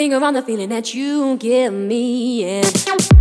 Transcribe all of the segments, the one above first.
Finger on the feeling that you give me, yeah.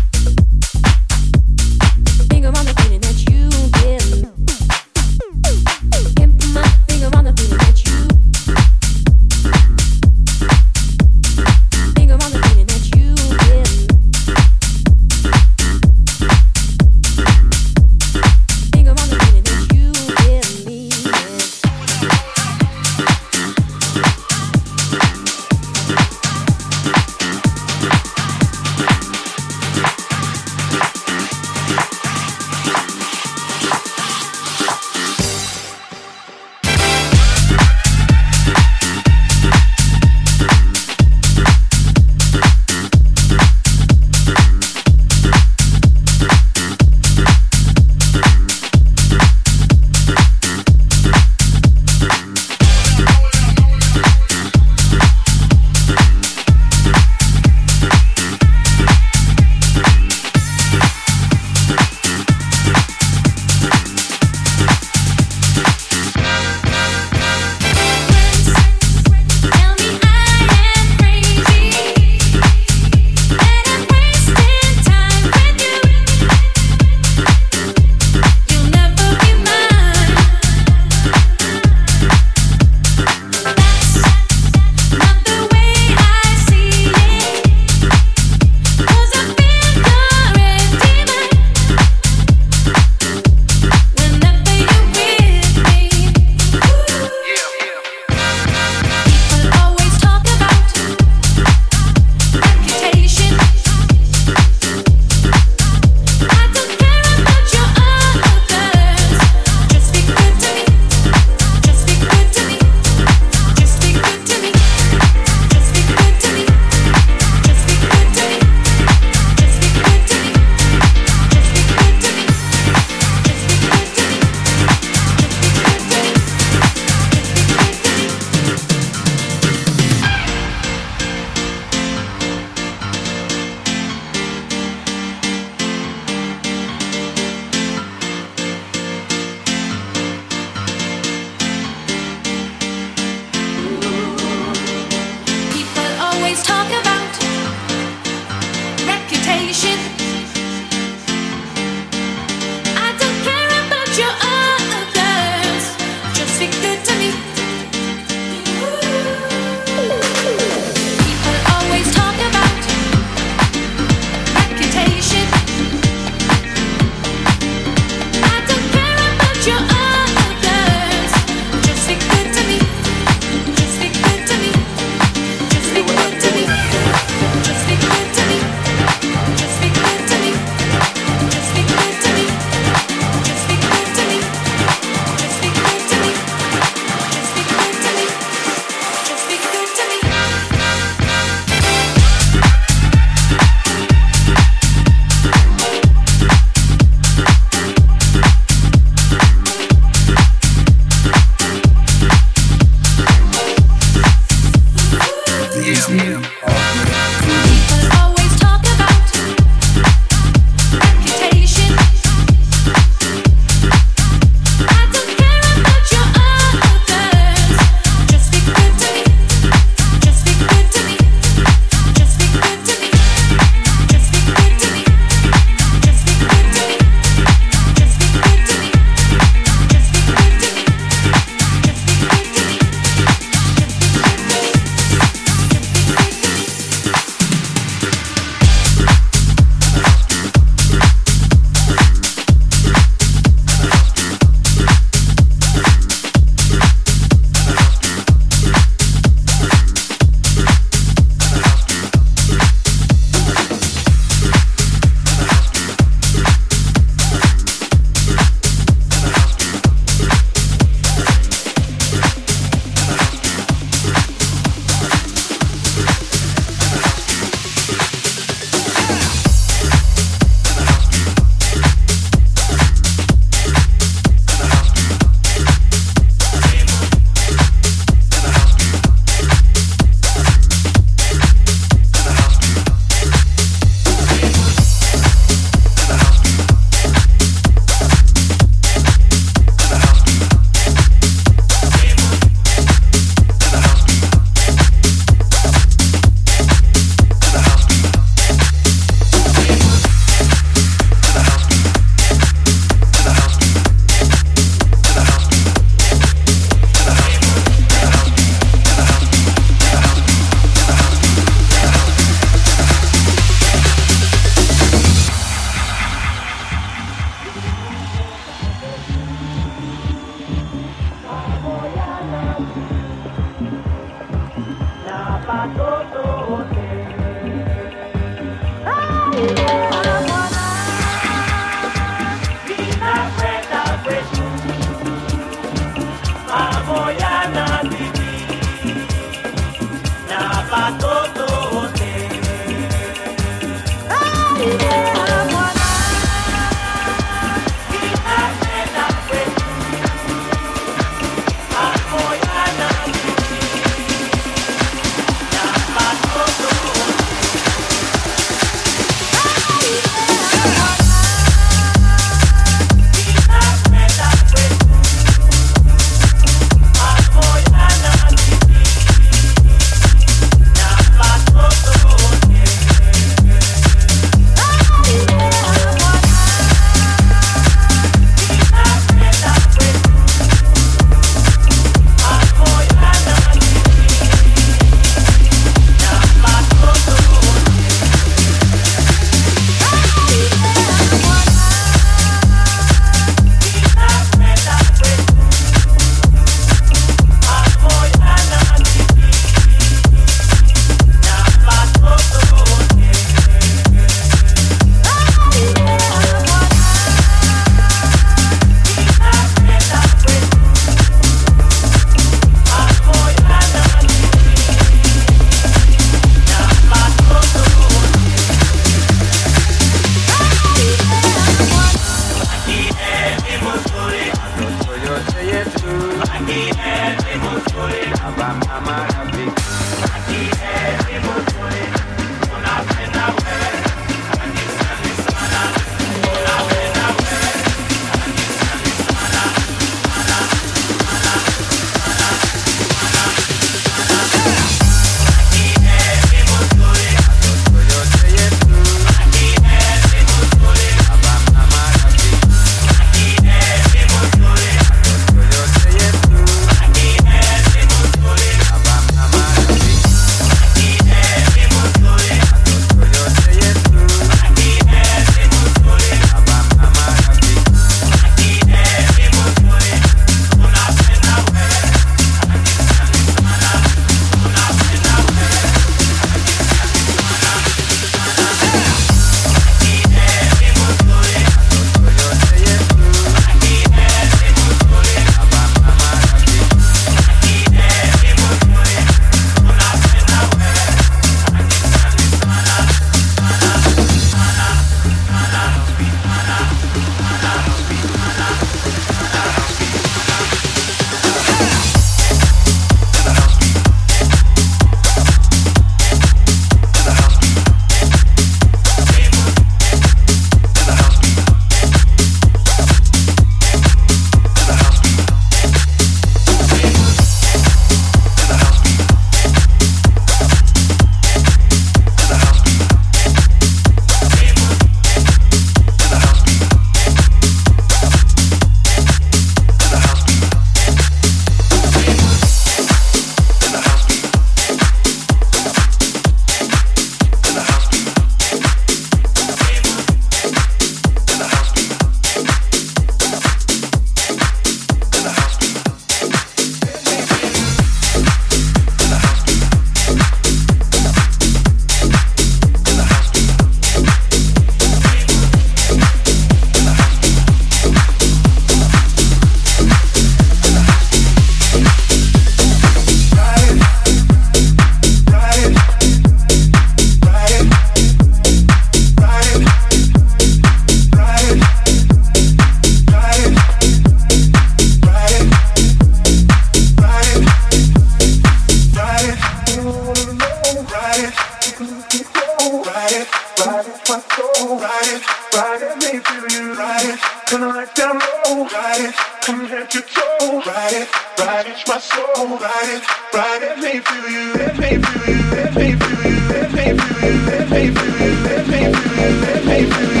Ride it, turn the light down low. Ride it, come head to toe. Ride it, ride it, my soul. Ride it, ride it, may feel it feel you, it may feel you, it may feel you, it may feel you, it may feel you, it may feel you.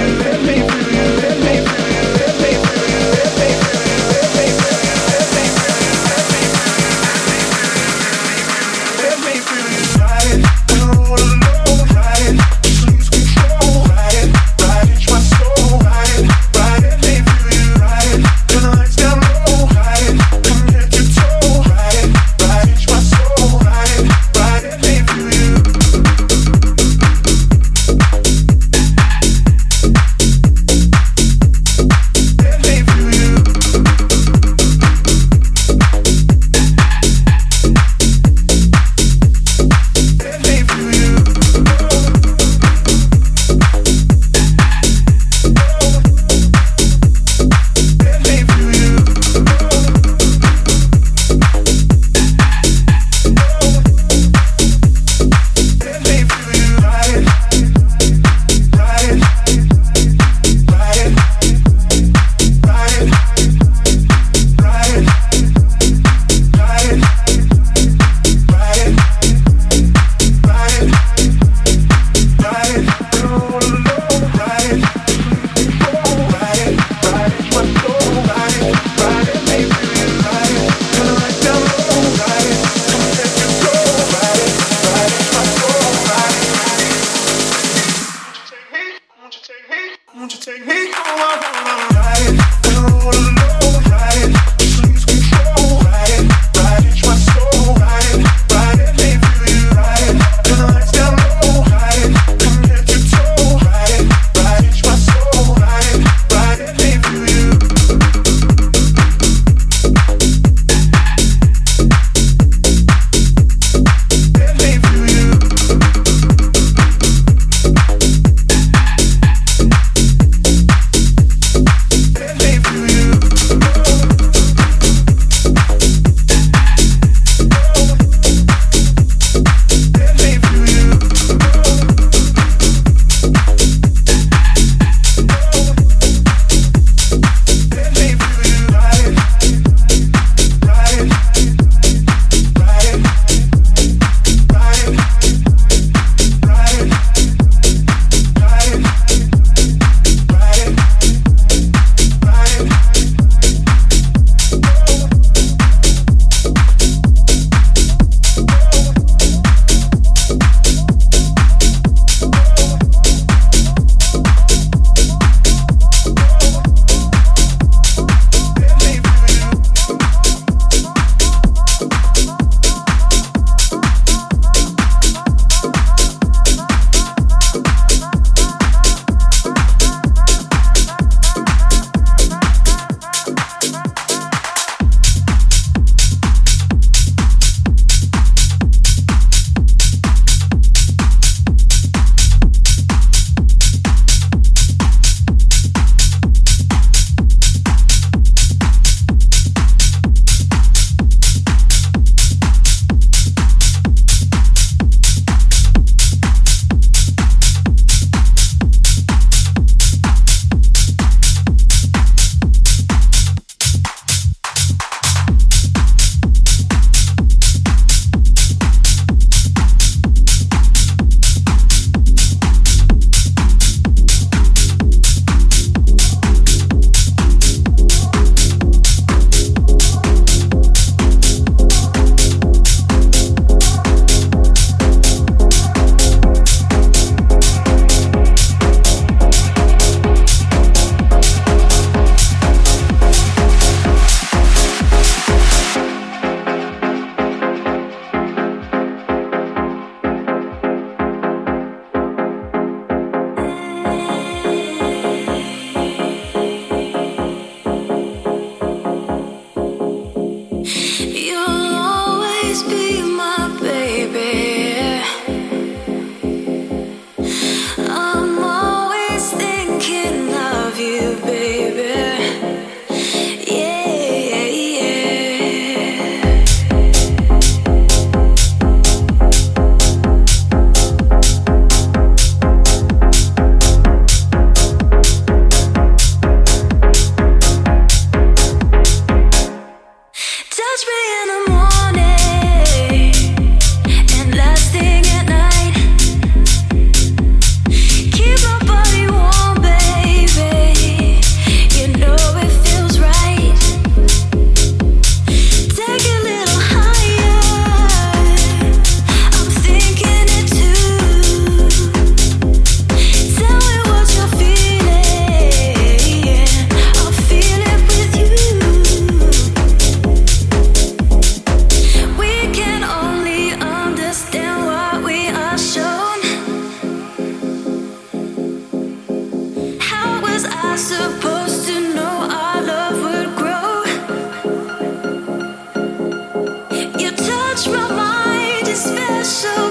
So.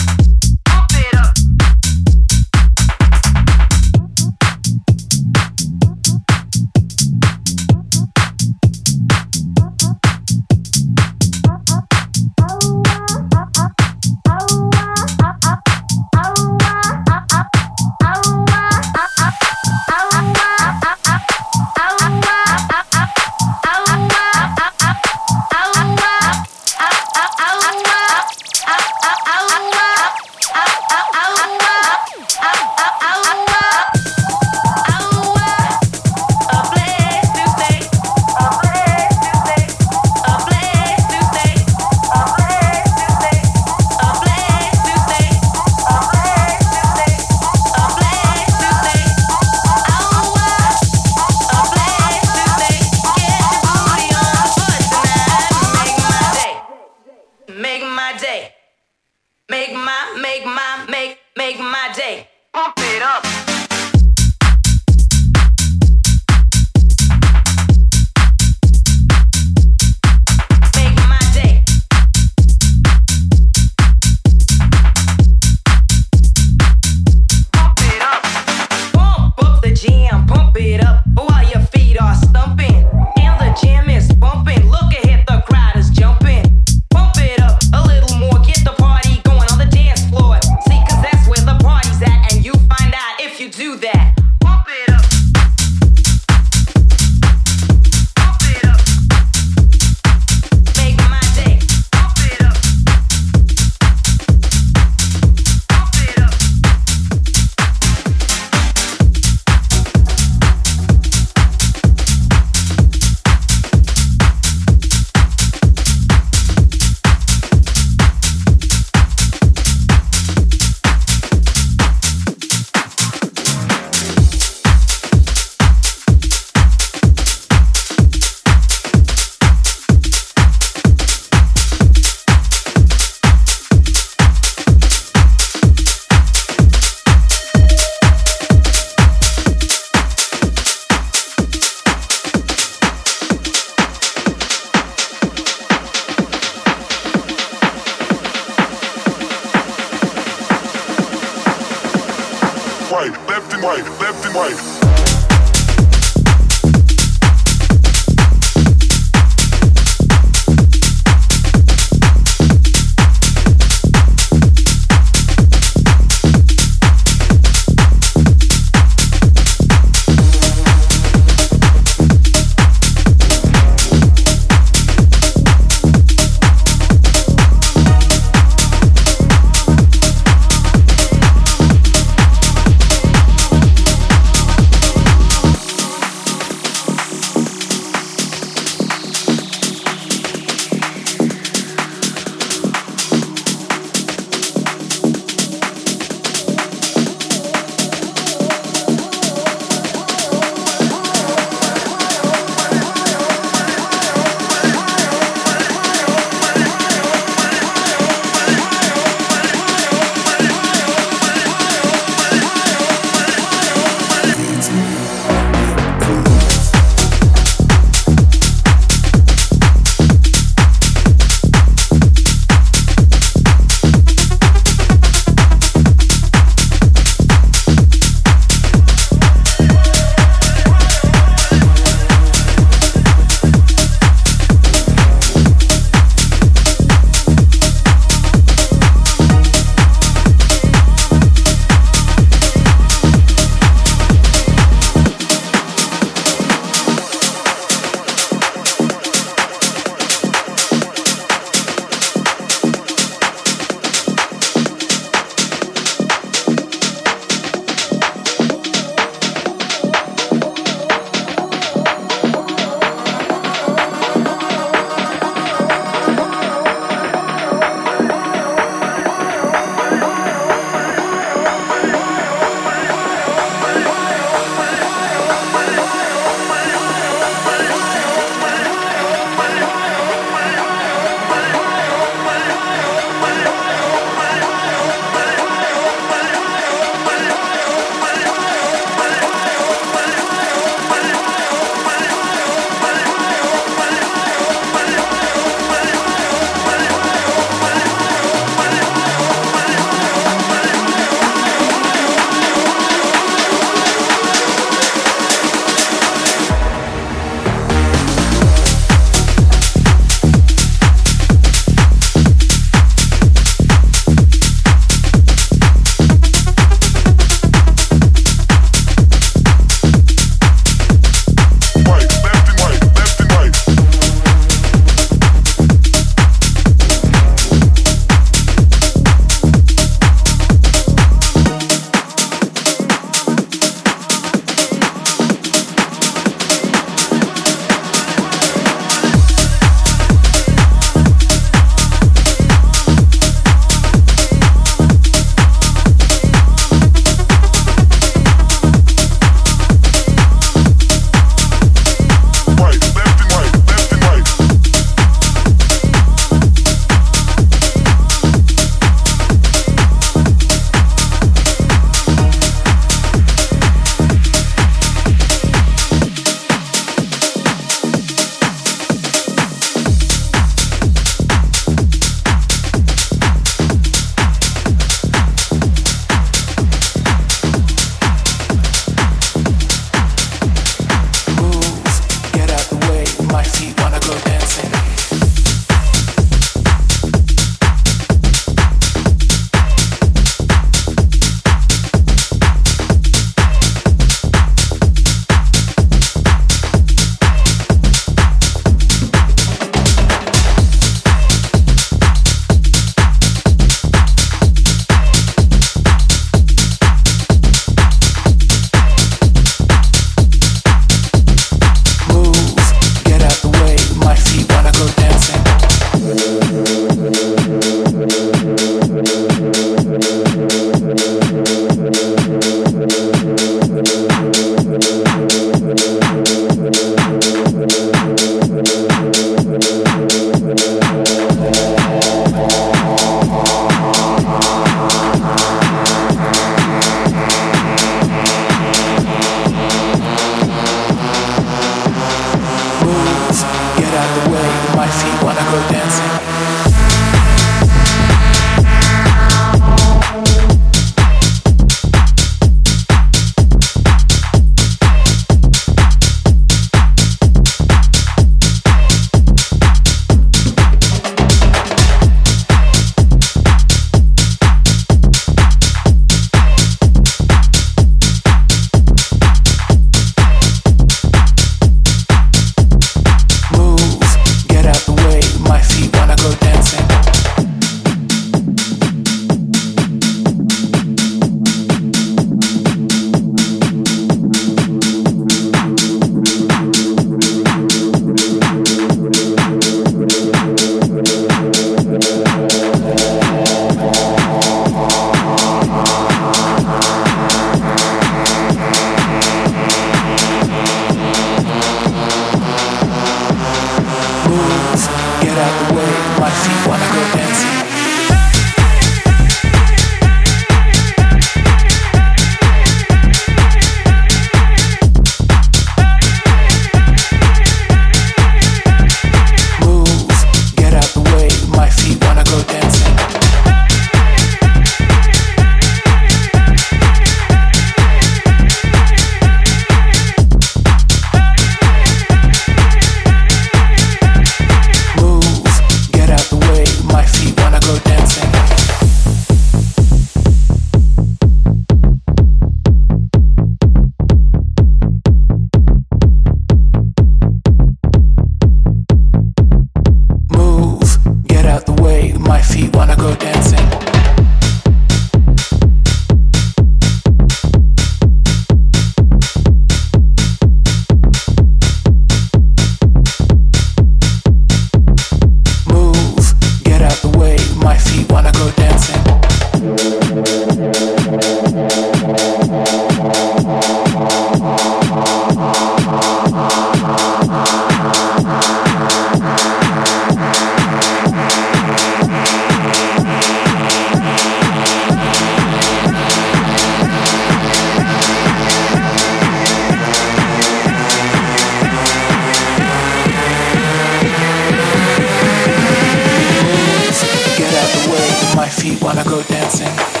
feet while I go dancing.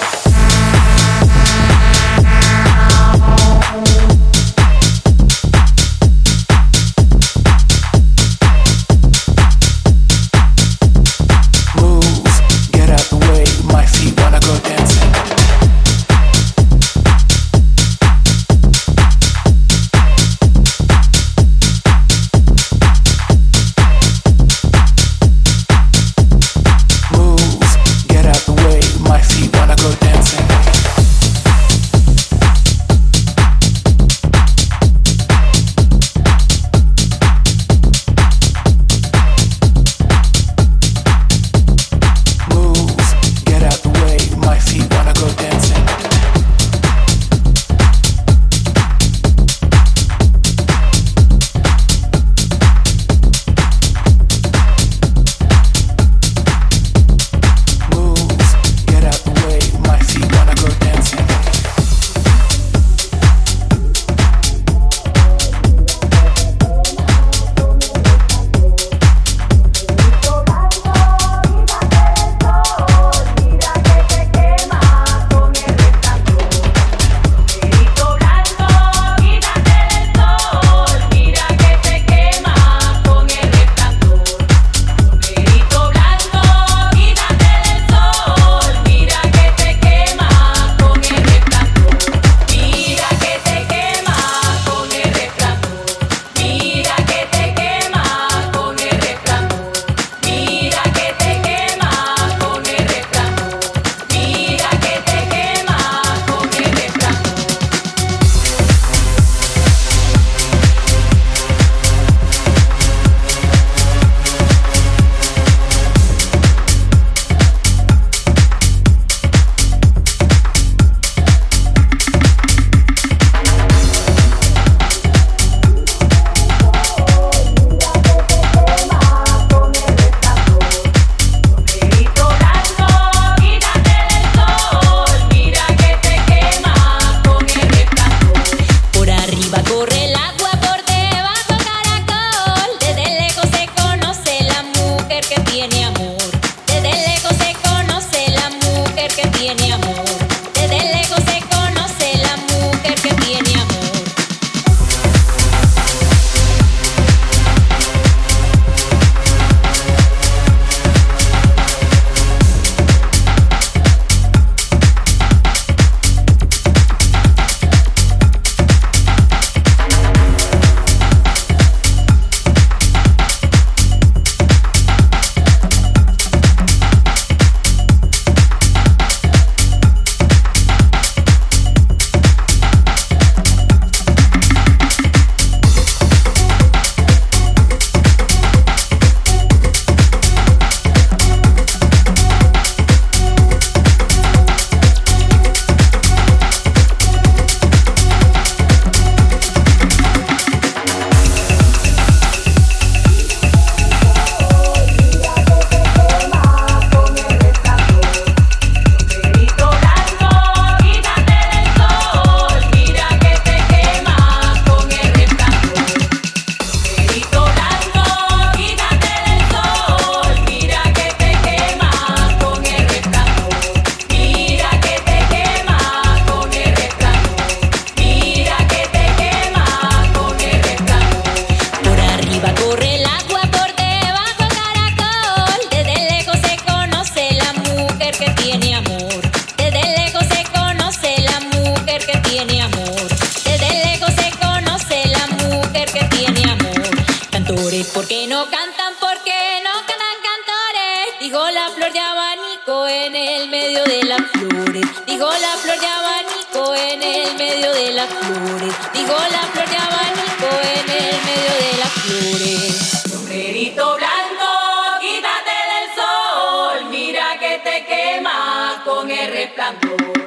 con el resplandor.